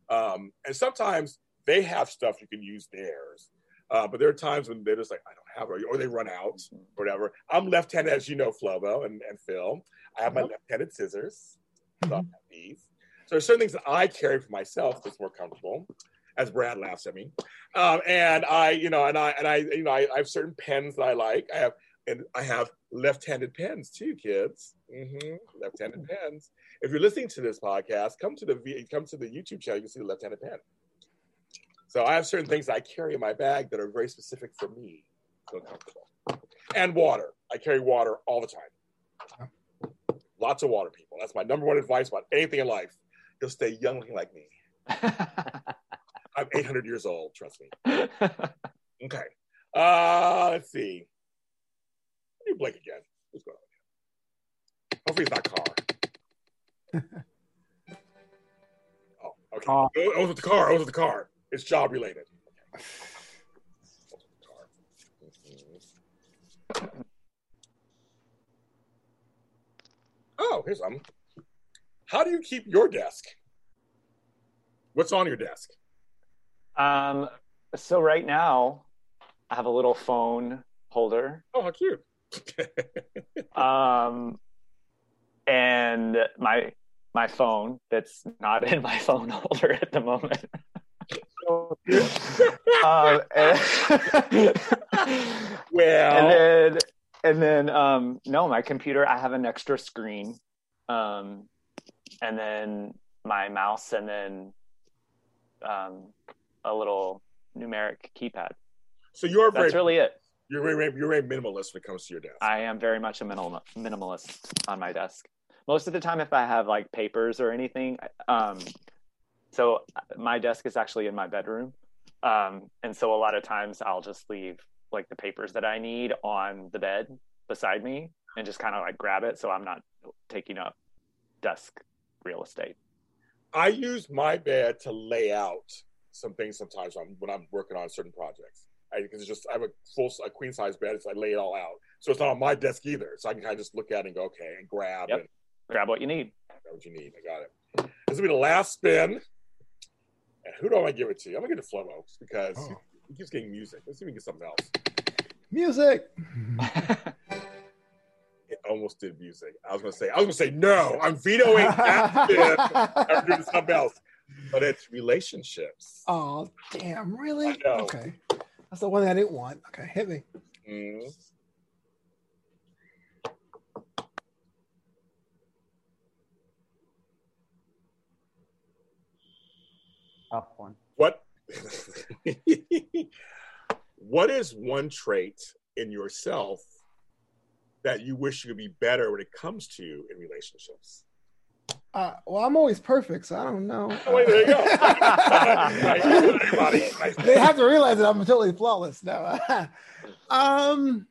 Um, and sometimes they have stuff you can use theirs. Uh, but there are times when they're just like, I don't or they run out, or whatever. I'm left-handed, as you know, Flobo and, and Phil. I have my uh-huh. left-handed scissors. So I have these. So there's certain things that I carry for myself that's more comfortable. As Brad laughs at me, um, and I, you know, and I, and I, you know, I, I, have certain pens that I like. I have, and I have left-handed pens too, kids. Mm-hmm. Left-handed pens. If you're listening to this podcast, come to the come to the YouTube channel. You can see the left-handed pen. So I have certain things I carry in my bag that are very specific for me. So comfortable. And water. I carry water all the time. Lots of water, people. That's my number one advice about anything in life you'll stay young looking like me. I'm 800 years old. Trust me. Okay. Uh, let's see. Let me blink again. What's going on? Hopefully it's not car. oh, okay. Car. Oh, I was with the car. I was with the car. It's job related. Oh, here's some. How do you keep your desk? What's on your desk? Um, so right now, I have a little phone holder. Oh, how cute! um, and my my phone that's not in my phone holder at the moment. um, and, well, and then and then um, no, my computer. I have an extra screen, um, and then my mouse, and then um, a little numeric keypad. So you're That's very, really it. You're very, you're very minimalist when it comes to your desk. I am very much a minimal, minimalist on my desk. Most of the time, if I have like papers or anything, um, so my desk is actually in my bedroom, um, and so a lot of times I'll just leave like the papers that I need on the bed beside me and just kind of like grab it, so I'm not taking up desk real estate. I use my bed to lay out some things sometimes when I'm, when I'm working on certain projects. Because it's just I have a full a queen size bed, so I lay it all out. So it's not on my desk either. So I can kind of just look at it and go, okay, and grab Yep. and Grab what you need. grab what you need. I got it. This will be the last spin. And who do I want to give it to? I'm gonna give it to Flobo because he, he keeps getting music. Let's see if we can get something else. Music. It almost did music. I was gonna say I was gonna say no. I'm vetoing that spin. I'm doing something else. But it's relationships. Oh damn! Really? I know. Okay, that's the one that I didn't want. Okay, hit me. Mm. Tough one. What what is one trait in yourself that you wish you could be better when it comes to in relationships? Uh, well, I'm always perfect, so I don't know. Oh, wait, there you go. They have to realize that I'm totally flawless now. um,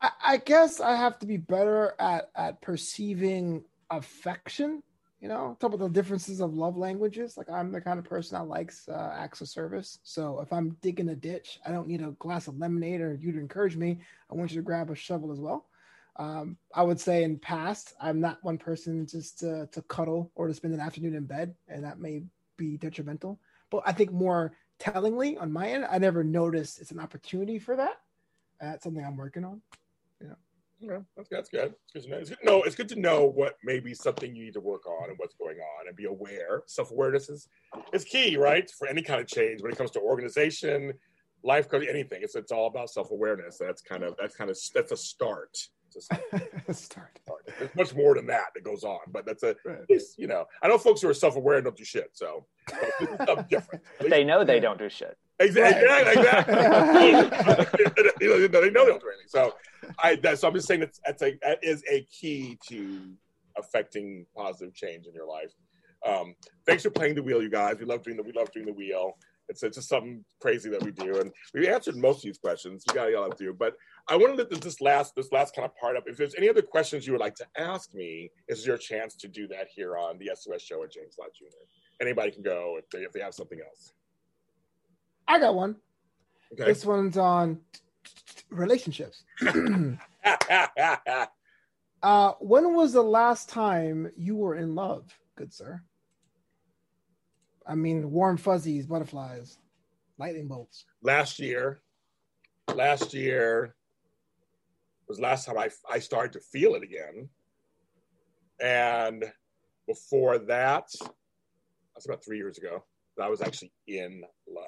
I, I guess I have to be better at at perceiving affection. You know, talk about the differences of love languages. Like I'm the kind of person that likes uh, acts of service. So if I'm digging a ditch, I don't need a glass of lemonade or you to encourage me. I want you to grab a shovel as well. Um, I would say in past, I'm not one person just to, to cuddle or to spend an afternoon in bed, and that may be detrimental. But I think more tellingly on my end, I never noticed it's an opportunity for that. That's something I'm working on. Yeah, that's, that's good. It's good to know. It's good know. It's good to know what maybe something you need to work on and what's going on, and be aware. Self awareness is is key, right, for any kind of change when it comes to organization, life anything. It's it's all about self awareness. That's kind of that's kind of that's a start. It's a start. There's much more than that that goes on, but that's a it's, you know. I know folks who are self aware don't do shit, so but this is something different. But they know they don't do shit. Exactly. Exactly. you know, they know they don't do anything. So, I that, so I'm just saying that's that's a that is a key to affecting positive change in your life. Um, thanks for playing the wheel, you guys. We love doing the we love doing the wheel. It's, it's just something crazy that we do, and we answered most of these questions. You got y'all to you, but I want to let this last this last kind of part up. If there's any other questions you would like to ask me, this is your chance to do that here on the SOS Show at James Lott Jr. Anybody can go if they if they have something else. I got one. Okay. This one's on relationships. uh, when was the last time you were in love, good sir? I mean, warm fuzzies, butterflies, lightning bolts. last year, last year was last time I, I started to feel it again. And before that, that's about three years ago, that I was actually in love,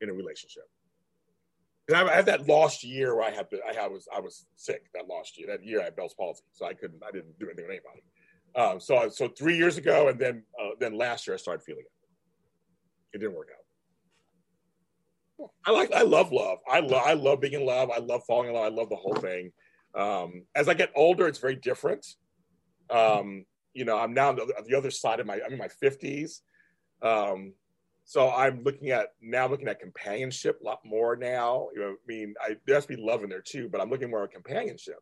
in a relationship. And I had that lost year where I had to, I had, was, I was sick that lost year. That year I had Bell's palsy, so I couldn't, I didn't do anything with anybody. Um, so, so three years ago, and then, uh, then last year I started feeling it. It didn't work out. I like I love love. I love I love being in love. I love falling in love. I love the whole thing. Um, as I get older, it's very different. Um, you know, I'm now on the, the other side of my, I'm in my 50s. Um, so I'm looking at now looking at companionship a lot more now. You know, I mean, I there has to be love in there too, but I'm looking more at companionship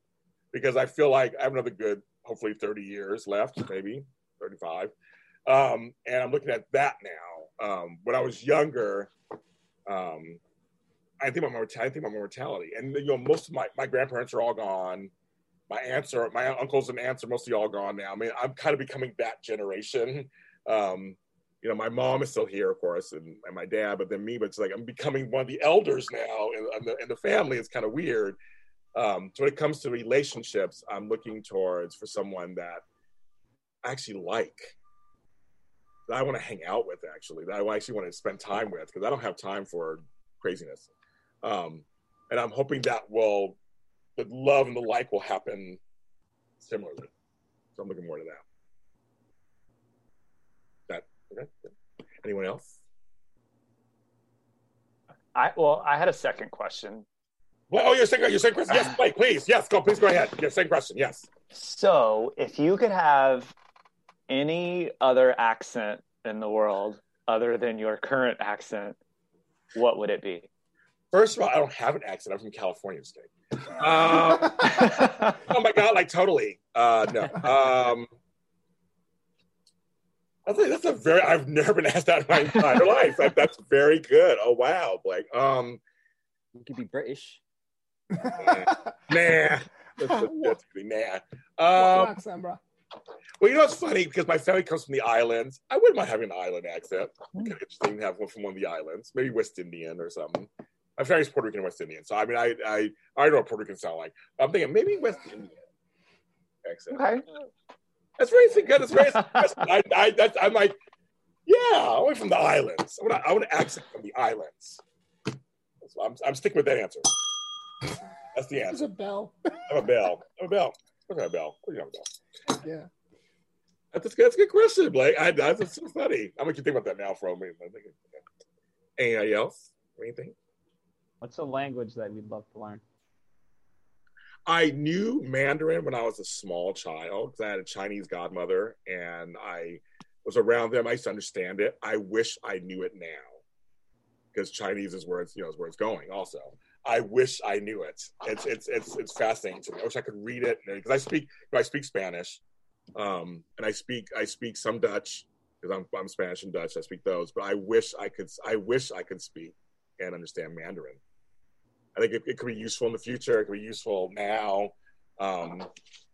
because I feel like I have another good, hopefully 30 years left, maybe 35. Um, and I'm looking at that now. Um, when I was younger, um, I think about mortality. I think about my mortality, and you know, most of my my grandparents are all gone. My aunts are, my uncles and aunts are mostly all gone now. I mean, I'm kind of becoming that generation. Um, you know, my mom is still here, of course, and, and my dad, but then me. But it's like I'm becoming one of the elders now in, the, in the family. It's kind of weird. Um, so when it comes to relationships, I'm looking towards for someone that I actually like, that I want to hang out with, actually, that I actually want to spend time with, because I don't have time for craziness. Um, and I'm hoping that will, the love and the like will happen similarly. So I'm looking more to that. That okay? Anyone else? I well, I had a second question. Well, oh, your second, your second question. Yes, Blake, please. Yes, go. Please go ahead. Your second question. Yes. So, if you could have any other accent in the world other than your current accent, what would it be? First of all, I don't have an accent. I'm from California State. Uh, oh my god, like totally. Uh, no. Um, that's a, that's a very. I've never been asked that in my entire life. That, that's very good. Oh wow, Blake. Um, you could be British. Nah, nah. That's, that's pretty nah. What Um, accent, bro? Well, you know, it's funny because my family comes from the islands. I wouldn't mind having an island accent. Kind of interesting to have one from one of the islands, maybe West Indian or something. My family's Puerto Rican and West Indian, so I mean, I I I know what Puerto Rican sound like. I'm thinking maybe West Indian accent. Okay. That's very good. That's very. That's, I, I, that's, I'm like, yeah, away from the islands. I want, I want an accent from the islands. So I'm, I'm sticking with that answer. That's the answer. There's answer. a bell. I'm a bell. I'm a bell. I'm a bell. What do you bell? Yeah. That's a, that's a good question, Blake. I, that's, that's so funny. I'm gonna keep thinking about that now for a minute. I'm thinking, okay. Anybody else? Anything? What's a language that we'd love to learn? I knew Mandarin when I was a small child because I had a Chinese godmother and I was around them. I used to understand it. I wish I knew it now because Chinese is where it's you know is where it's going. Also, I wish I knew it. It's it's it's it's fascinating to me. I wish I could read it because I speak you know, I speak Spanish, um, and I speak I speak some Dutch because I'm I'm Spanish and Dutch. I speak those, but I wish I could I wish I could speak and understand Mandarin. I think it, it could be useful in the future. It could be useful now, um,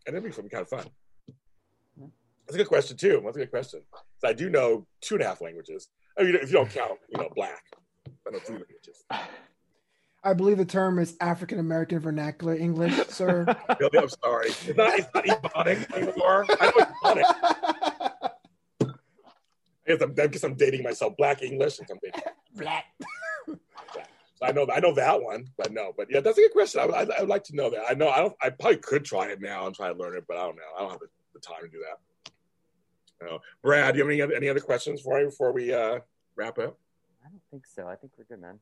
and it'd be kind of fun. That's a good question too. That's a good question. So I do know two and a half languages. I mean, if you don't count, you know, black. I know three languages. I believe the term is African American Vernacular English, sir. Really, I'm sorry. It's not. It's not ebonic anymore. I know ebonic. I guess I'm, I guess I'm dating myself. Black English and something. Black. I know. I know that one, but no. But yeah, that's a good question. I, would- I, would like to know that. I know. I don't. I probably could try it now and try to learn it, but I don't know. I don't have the, the time to do that. No. Brad, do you have any other, any other questions for me before we uh, wrap up? I don't think so. I think we're good, man.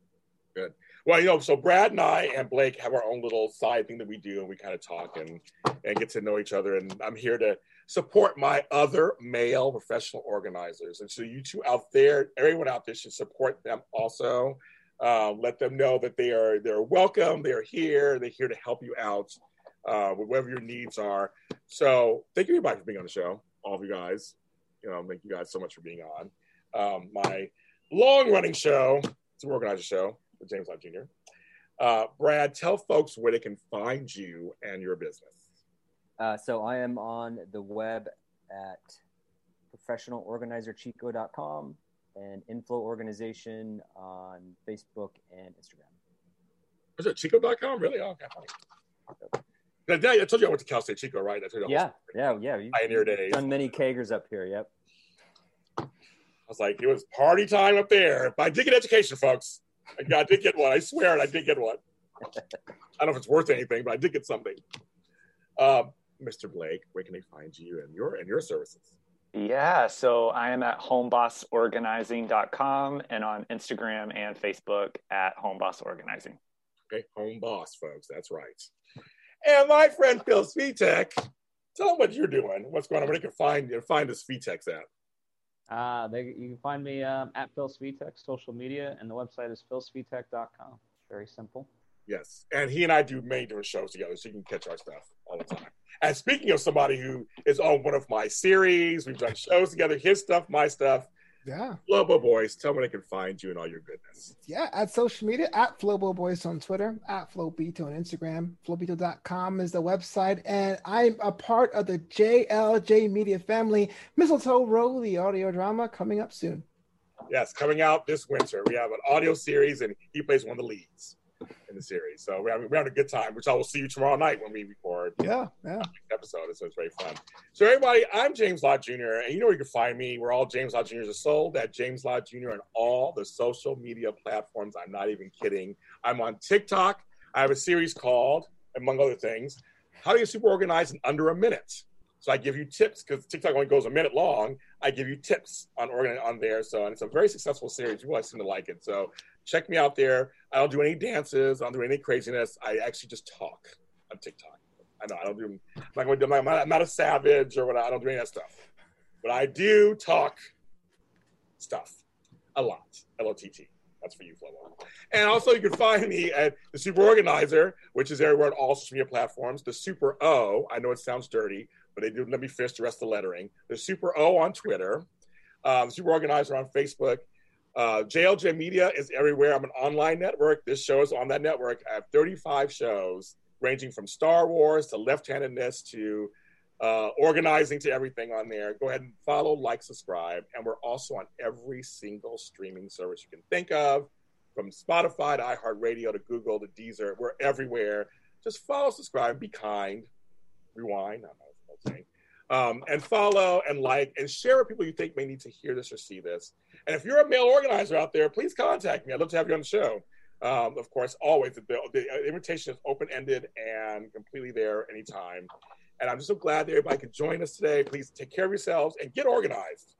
Good. Well, you know, so Brad and I and Blake have our own little side thing that we do, and we kind of talk and and get to know each other. And I'm here to support my other male professional organizers. And so you two out there, everyone out there should support them also. Um, let them know that they are they're welcome. They are here. They're here to help you out uh, with whatever your needs are. So thank you everybody for being on the show. All of you guys. You know, thank you guys so much for being on um, my long running show. It's an organizer show James Lott Jr. Uh, Brad, tell folks where they can find you and your business. Uh, so I am on the web at professionalorganizerchico.com and Inflow Organization on Facebook and Instagram. Is it Chico.com? Really? Oh, okay. I told you I went to Cal State Chico, right? I told you Yeah, yeah, yeah. Pioneer days. done many kegers up here. Yep. I was like, it was party time up there. But I did get education, folks. I, got, I did get one. I swear, I did get one. I don't know if it's worth anything, but I did get something. Uh, Mr. Blake, where can they find you and your and your services? Yeah, so I am at homebossorganizing.com and on Instagram and Facebook at homebossorganizing. Okay, home boss, folks. That's right. And my friend Phil Svitek, Tell them what you're doing. What's going on? Where they can find you? find Svitek at. Uh, they, you can find me um, at Phil Svitek, social media, and the website is philsvitek.com. Very simple. Yes, and he and I do different shows together, so you can catch our stuff all the time. And speaking of somebody who is on one of my series, we've done shows together. His stuff, my stuff. Yeah. Flobo Boyce, tell me where they can find you and all your goodness. Yeah, at social media, at Flobo Boyce on Twitter, at Flobito on Instagram. Flobito.com is the website. And I'm a part of the JLJ Media family. Mistletoe Row, the audio drama, coming up soon. Yes, coming out this winter. We have an audio series, and he plays one of the leads in the series. So we're having, we're having a good time, which I will see you tomorrow night when we record. Yeah, yeah. Episode, so it's very fun. So everybody, I'm James Lott Jr., and you know where you can find me. We're all James Lott Jr.'s are sold at James Lott Jr. on all the social media platforms. I'm not even kidding. I'm on TikTok. I have a series called, among other things, How to Get Super Organized in Under a Minute. So I give you tips because TikTok only goes a minute long. I give you tips on organ on there. So and it's a very successful series. You guys seem to like it. So check me out there. I don't do any dances. I don't do any craziness. I actually just talk on TikTok. I know I don't do. I'm not do. I'm not, I'm not a savage or what. I don't do any of that stuff. But I do talk stuff a lot. L O T T. That's for you, Flobo. And also, you can find me at the Super Organizer, which is everywhere on all social media platforms. The Super O. I know it sounds dirty, but they do let me fish the rest of the lettering. The Super O on Twitter. Um, Super Organizer on Facebook. Uh, JLJ Media is everywhere. I'm an online network. This show is on that network. I have 35 shows ranging from Star Wars to left-handedness to uh, organizing to everything on there. Go ahead and follow, like, subscribe. And we're also on every single streaming service you can think of, from Spotify to iHeartRadio to Google to Deezer. We're everywhere. Just follow, subscribe, be kind, rewind. Um, and follow and like and share with people you think may need to hear this or see this. And if you're a male organizer out there, please contact me. I'd love to have you on the show. Um, of course, always the, the invitation is open ended and completely there anytime. And I'm just so glad that everybody could join us today. Please take care of yourselves and get organized.